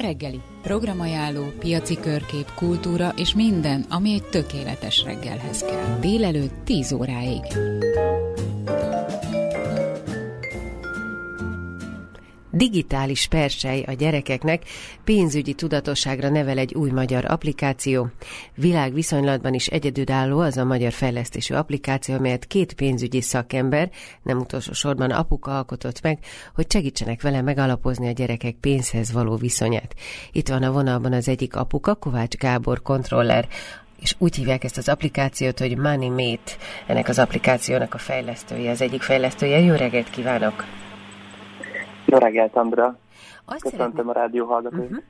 reggeli. Programajánló, piaci körkép, kultúra és minden, ami egy tökéletes reggelhez kell. Délelőtt 10 óráig. Digitális persely a gyerekeknek pénzügyi tudatosságra nevel egy új magyar applikáció. Világviszonylatban is egyedülálló az a magyar fejlesztésű applikáció, amelyet két pénzügyi szakember, nem utolsó sorban apuka alkotott meg, hogy segítsenek vele megalapozni a gyerekek pénzhez való viszonyát. Itt van a vonalban az egyik apuka, Kovács Gábor kontroller, és úgy hívják ezt az applikációt, hogy Money Mate, ennek az applikációnak a fejlesztője, az egyik fejlesztője. Jó reggelt kívánok! Jó reggelt, Andra! Azt Köszöntöm szeretném... a rádió hallgatóit. Uh-huh.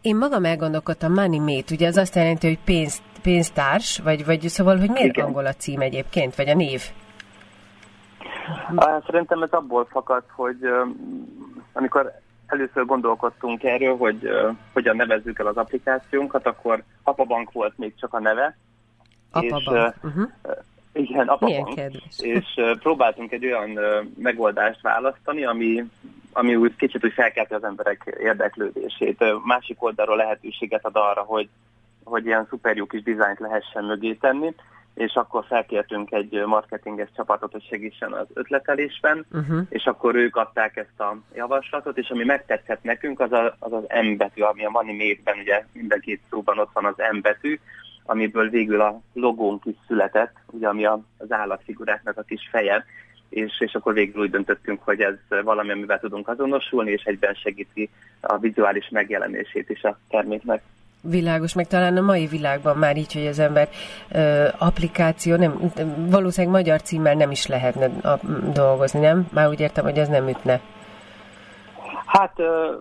Én magam elgondolkodtam, Money Mate, ugye az azt jelenti, hogy pénz, pénztárs, vagy, vagy szóval, hogy miért Igen. angol a cím egyébként, vagy a név? Szerintem ez abból fakad, hogy amikor először gondolkodtunk erről, hogy uh, hogyan nevezzük el az applikációnkat, akkor Apabank volt még csak a neve. Apabank. És, uh, uh-huh. Igen, Apabank. És uh, próbáltunk egy olyan uh, megoldást választani, ami ami úgy kicsit úgy felkelti az emberek érdeklődését. Másik oldalról lehetőséget ad arra, hogy, hogy ilyen szuper jó kis dizájnt lehessen mögé tenni, és akkor felkértünk egy marketinges csapatot, hogy segítsen az ötletelésben, uh-huh. és akkor ők adták ezt a javaslatot, és ami megtetszett nekünk, az a, az, az M betű, ami a Money Made-ben, ugye minden két szóban ott van az M betű, amiből végül a logónk is született, ugye ami a, az állatfiguráknak a kis feje, és, és akkor végül úgy döntöttünk, hogy ez valami, amivel tudunk azonosulni, és egyben segíti a vizuális megjelenését is a terméknek. Világos, meg talán a mai világban már így, hogy az ember ö, applikáció, nem, valószínűleg magyar címmel nem is lehetne a, dolgozni, nem? Már úgy értem, hogy ez nem ütne. Hát ö,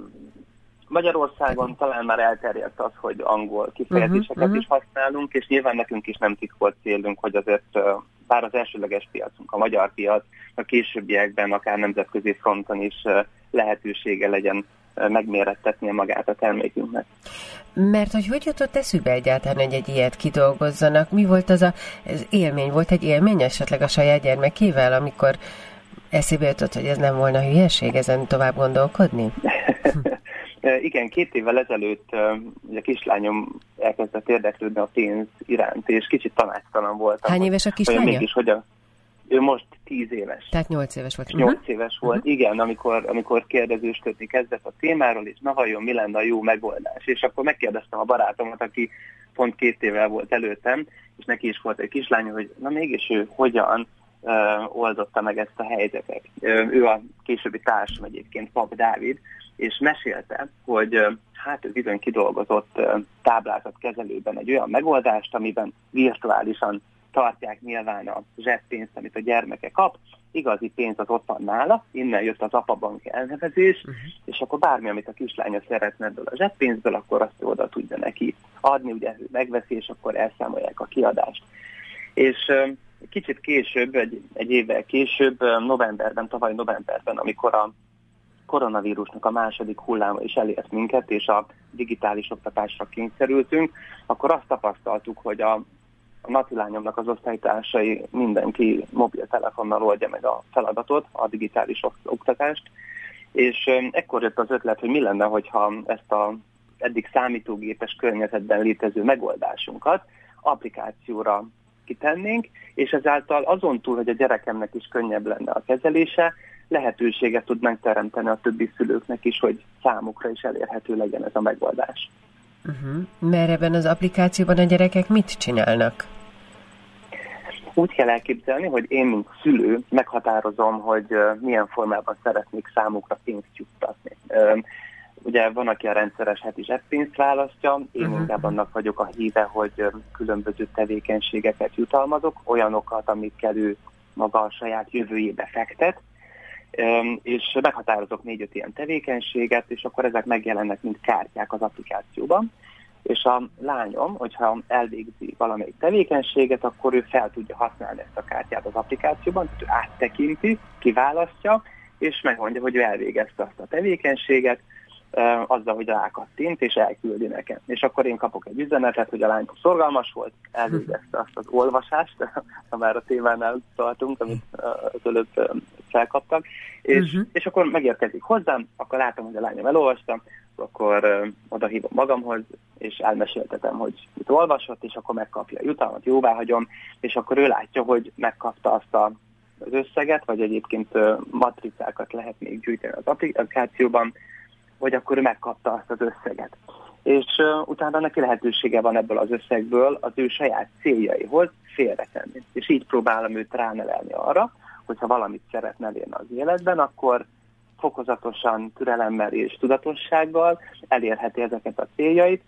Magyarországon talán már elterjedt az, hogy angol kifejezéseket uh-huh, uh-huh. is használunk, és nyilván nekünk is nem titkolt célunk, hogy azért bár az elsőleges piacunk, a magyar piac, a későbbiekben akár nemzetközi fronton is lehetősége legyen megmérettetnie magát a termékünknek. Mert hogy hogy jutott eszükbe egyáltalán, hogy egy ilyet kidolgozzanak? Mi volt az a ez élmény? Volt egy élmény esetleg a saját gyermekével, amikor eszébe jutott, hogy ez nem volna hülyeség ezen tovább gondolkodni? Igen, két évvel ezelőtt a kislányom elkezdett érdeklődni a pénz iránt, és kicsit tanácstalan voltam. Hány éves a kislánya? Mégis, hogy a, ő most tíz éves. Tehát nyolc éves volt. Nyolc uh-huh. éves volt, uh-huh. igen, amikor, amikor kérdezősködni kezdett a témáról, és na vajon mi lenne a jó megoldás. És akkor megkérdeztem a barátomat, aki pont két évvel volt előttem, és neki is volt egy kislánya, hogy na mégis ő hogyan uh, oldotta meg ezt a helyzetet. Uh, ő a későbbi társam egyébként, Pap Dávid, és mesélte, hogy hát ő bizony kidolgozott táblázatkezelőben egy olyan megoldást, amiben virtuálisan tartják nyilván a zseppénzt, amit a gyermeke kap, igazi pénz az ott van nála, innen jött az apabank elnevezés, uh-huh. és akkor bármi, amit a kislánya szeretne ebből a zseppénzből, akkor azt oda tudja neki adni, ugye megveszi, és akkor elszámolják a kiadást. És kicsit később, egy, egy évvel később, novemberben, tavaly novemberben, amikor a koronavírusnak a második hulláma is elért minket, és a digitális oktatásra kényszerültünk, akkor azt tapasztaltuk, hogy a, a napilányomnak az osztálytársai mindenki mobiltelefonnal oldja meg a feladatot, a digitális oktatást, és ekkor jött az ötlet, hogy mi lenne, hogyha ezt a eddig számítógépes környezetben létező megoldásunkat applikációra kitennénk, és ezáltal azon túl, hogy a gyerekemnek is könnyebb lenne a kezelése, lehetőséget tudnánk teremteni a többi szülőknek is, hogy számukra is elérhető legyen ez a megoldás. Uh-huh. Mert ebben az applikációban a gyerekek mit csinálnak? Úgy kell elképzelni, hogy én, mint szülő, meghatározom, hogy milyen formában szeretnék számukra pénzt juttatni. Ugye van, aki a rendszeres heti zseppénzt választja, én uh-huh. inkább annak vagyok a híve, hogy különböző tevékenységeket jutalmazok, olyanokat, amikkel ő maga a saját jövőjébe fektet, és meghatározok négy-öt ilyen tevékenységet, és akkor ezek megjelennek, mint kártyák az applikációban. És a lányom, hogyha elvégzi valamelyik tevékenységet, akkor ő fel tudja használni ezt a kártyát az applikációban, ő áttekinti, kiválasztja, és megmondja, hogy ő elvégezte azt a tevékenységet, azzal, hogy rákattint, és elküldi nekem. És akkor én kapok egy üzenetet, hogy a lány szorgalmas volt, elvégezte azt az olvasást, ha már a témánál tartunk, amit az előbb felkaptak, és, uh-huh. és akkor megérkezik hozzám, akkor látom, hogy a lányom elolvasta, akkor oda hívom magamhoz, és elmeséltetem, hogy mit olvasott, és akkor megkapja a jutalmat, jóvá hagyom, és akkor ő látja, hogy megkapta azt a, az összeget, vagy egyébként matricákat lehet még gyűjteni az applikációban, vagy akkor ő megkapta azt az összeget. És uh, utána neki lehetősége van ebből az összegből az ő saját céljaihoz félretenni. És így próbálom őt ránevelni arra, hogyha valamit szeretne elérni az életben, akkor fokozatosan, türelemmel és tudatossággal elérheti ezeket a céljait,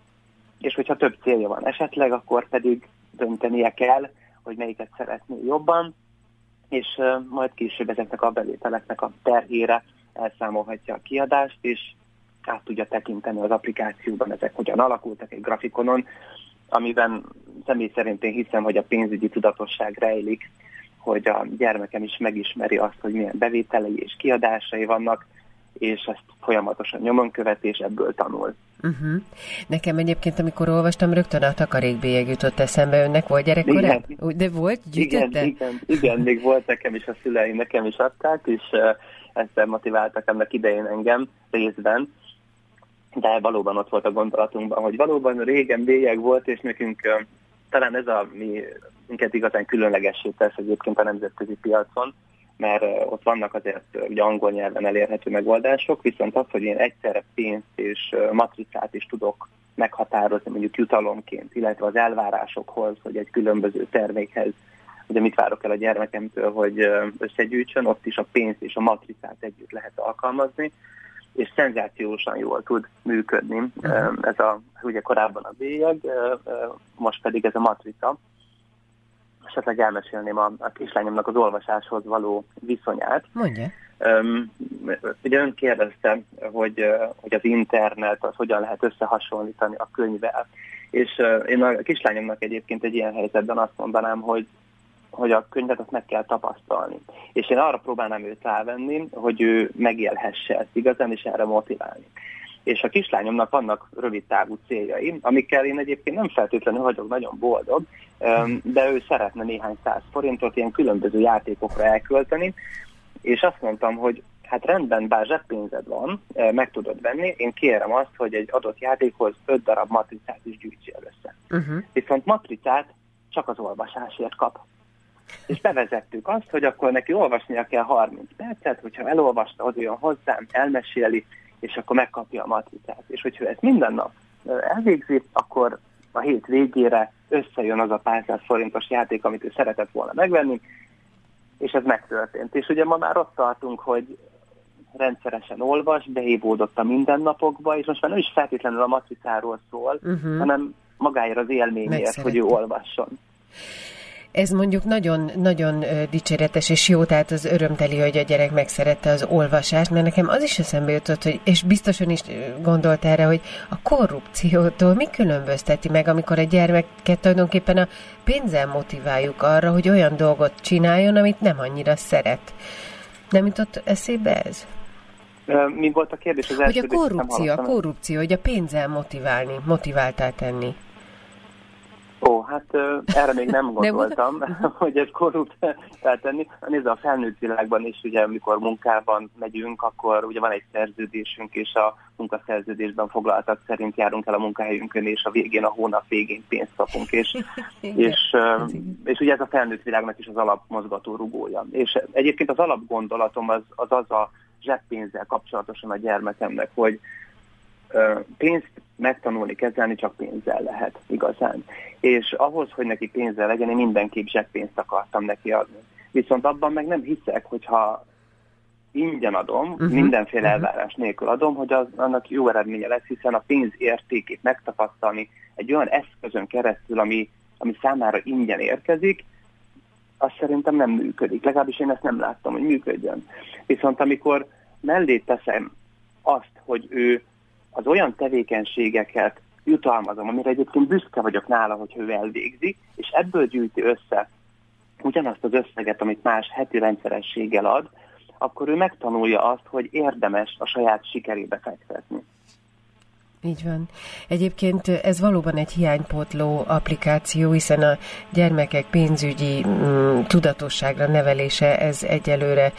és hogyha több célja van esetleg, akkor pedig döntenie kell, hogy melyiket szeretné jobban, és uh, majd később ezeknek a bevételeknek a terhére elszámolhatja a kiadást, és át tudja tekinteni az applikációban, ezek hogyan alakultak egy grafikonon, amiben személy szerint én hiszem, hogy a pénzügyi tudatosság rejlik, hogy a gyermekem is megismeri azt, hogy milyen bevételei és kiadásai vannak, és ezt folyamatosan nyomon követi, és ebből tanul. Uh-huh. Nekem egyébként, amikor olvastam, rögtön a takarékbélyeg jutott eszembe. Önnek volt gyerekkorában? De volt? Gyűjtötte? Igen, igen, igen, még volt nekem is, a szüleim nekem is adták, és uh, ezt motiváltak ennek idején engem részben de valóban ott volt a gondolatunkban, hogy valóban régen bélyeg volt, és nekünk talán ez a, mi minket igazán különlegessé tesz egyébként a nemzetközi piacon, mert ott vannak azért ugye angol nyelven elérhető megoldások, viszont az, hogy én egyszerre pénzt és matricát is tudok meghatározni mondjuk jutalomként, illetve az elvárásokhoz, hogy egy különböző termékhez, ugye mit várok el a gyermekemtől, hogy összegyűjtsön, ott is a pénzt és a matricát együtt lehet alkalmazni, és szenzációsan jól tud működni. Uh-huh. Ez a, ugye korábban a bélyeg, most pedig ez a matrica. Esetleg elmesélném a, a kislányomnak az olvasáshoz való viszonyát. Mondja. Um, ugye ön kérdezte, hogy, hogy az internet, az hogyan lehet összehasonlítani a könyvvel. És én a kislányomnak egyébként egy ilyen helyzetben azt mondanám, hogy hogy a könyvet azt meg kell tapasztalni. És én arra próbálnám őt rávenni, hogy ő megélhesse ezt igazán, és erre motiválni. És a kislányomnak vannak rövid távú céljai, amikkel én egyébként nem feltétlenül vagyok nagyon boldog, de ő szeretne néhány száz forintot ilyen különböző játékokra elkölteni, és azt mondtam, hogy hát rendben, bár zseppénzed van, meg tudod venni, én kérem azt, hogy egy adott játékhoz öt darab matricát is gyűjtsél össze. Uh-huh. Viszont matricát csak az olvasásért kap és bevezettük azt, hogy akkor neki olvasnia kell 30 percet, hogyha elolvasta, odajön hozzám, elmeséli, és akkor megkapja a matricát. És hogyha ezt minden nap elvégzi, akkor a hét végére összejön az a pár száz forintos játék, amit ő szeretett volna megvenni, és ez megtörtént. És ugye ma már ott tartunk, hogy rendszeresen olvas, beívódott a mindennapokba, és most már nem is feltétlenül a matricáról szól, uh-huh. hanem magáért az élményért, hogy ő olvasson. Ez mondjuk nagyon, nagyon dicséretes és jó, tehát az örömteli, hogy a gyerek megszerette az olvasást, mert nekem az is eszembe jutott, hogy, és biztosan is gondolt erre, hogy a korrupciótól mi különbözteti meg, amikor a gyermeket tulajdonképpen a pénzzel motiváljuk arra, hogy olyan dolgot csináljon, amit nem annyira szeret. Nem jutott eszébe ez? Mi volt a kérdés? Az hogy a korrupció, a korrupció, hogy a pénzzel motiválni, motiváltál tenni. Hát erre még nem gondoltam, hogy ez korrupt tenni. Nézd, a felnőtt világban is, ugye, amikor munkában megyünk, akkor ugye van egy szerződésünk, és a munkaszerződésben foglaltak szerint járunk el a munkahelyünkön, és a végén, a hónap végén pénzt kapunk, és, és, és ugye ez a felnőtt világnak is az alapmozgató rugója. És egyébként az alapgondolatom az az, az a zseppénzzel kapcsolatosan a gyermekemnek, hogy pénzt megtanulni kezelni csak pénzzel lehet igazán. És ahhoz, hogy neki pénzzel legyen, én mindenképp zseppénzt akartam neki adni. Viszont abban meg nem hiszek, hogyha ingyen adom, uh-huh. mindenféle uh-huh. elvárás nélkül adom, hogy az, annak jó eredménye lesz, hiszen a pénz értékét megtapasztalni egy olyan eszközön keresztül, ami, ami számára ingyen érkezik, az szerintem nem működik. Legalábbis én ezt nem láttam, hogy működjön. Viszont amikor mellé teszem azt, hogy ő az olyan tevékenységeket jutalmazom, amire egyébként büszke vagyok nála, hogy ő elvégzi, és ebből gyűjti össze ugyanazt az összeget, amit más heti rendszerességgel ad, akkor ő megtanulja azt, hogy érdemes a saját sikerébe fektetni. Így van. Egyébként ez valóban egy hiánypótló applikáció, hiszen a gyermekek pénzügyi mm, tudatosságra nevelése ez egyelőre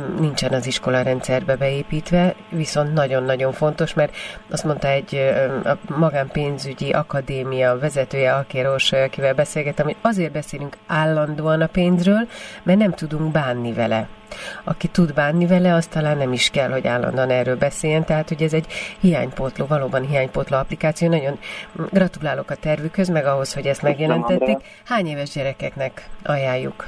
mm, nincsen az iskola rendszerbe beépítve, viszont nagyon-nagyon fontos, mert azt mondta egy a magánpénzügyi akadémia vezetője, Akéros, akivel beszélgettem, hogy azért beszélünk állandóan a pénzről, mert nem tudunk bánni vele aki tud bánni vele, az talán nem is kell, hogy állandóan erről beszéljen, tehát hogy ez egy hiánypótló, valóban hiánypótló applikáció. Nagyon gratulálok a tervükhöz, meg ahhoz, hogy ezt megjelentették. Hány éves gyerekeknek ajánljuk?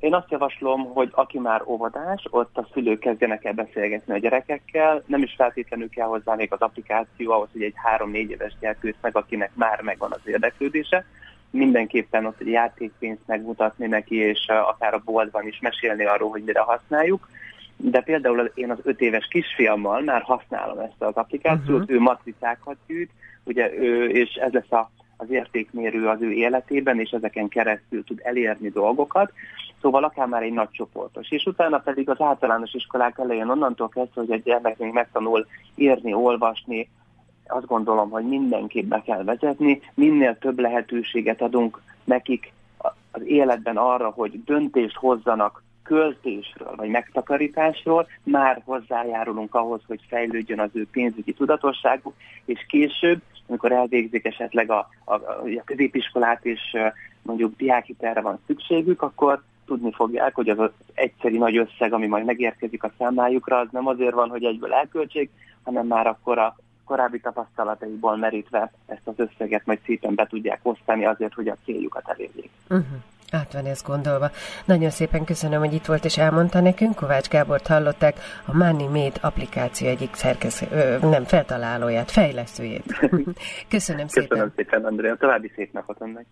Én azt javaslom, hogy aki már óvodás, ott a szülők kezdjenek el beszélgetni a gyerekekkel. Nem is feltétlenül kell hozzá még az applikáció ahhoz, hogy egy három-négy éves gyerkőt meg, akinek már megvan az érdeklődése, mindenképpen ott egy játékpénzt megmutatni neki, és akár a boltban is mesélni arról, hogy mire használjuk. De például én az öt éves kisfiammal már használom ezt az applikációt, uh-huh. ő matricákat gyűjt, ugye ő, és ez lesz a, az értékmérő az ő életében, és ezeken keresztül tud elérni dolgokat, szóval akár már egy nagy csoportos. És utána pedig az általános iskolák elején onnantól kezdve, hogy a gyermek még megtanul írni, olvasni, azt gondolom, hogy mindenképp be kell vezetni, minél több lehetőséget adunk nekik az életben arra, hogy döntést hozzanak költésről vagy megtakarításról, már hozzájárulunk ahhoz, hogy fejlődjön az ő pénzügyi tudatosságuk, és később, amikor elvégzik esetleg a, a, a középiskolát, és mondjuk diákhitelre van szükségük, akkor tudni fogják, hogy az, az egyszeri nagy összeg, ami majd megérkezik a számájukra, az nem azért van, hogy egyből elköltsék, hanem már akkor a korábbi tapasztalataikból merítve ezt az összeget majd szépen be tudják osztani azért, hogy a céljukat elérjék. Uh-huh. Át van ezt gondolva. Nagyon szépen köszönöm, hogy itt volt és elmondta nekünk. Kovács Gábort hallották, a Money Made applikáció egyik szerkesz, ö, nem feltalálóját, fejlesztőjét. köszönöm szépen. Köszönöm szépen, Andrea. További szép napot önnek.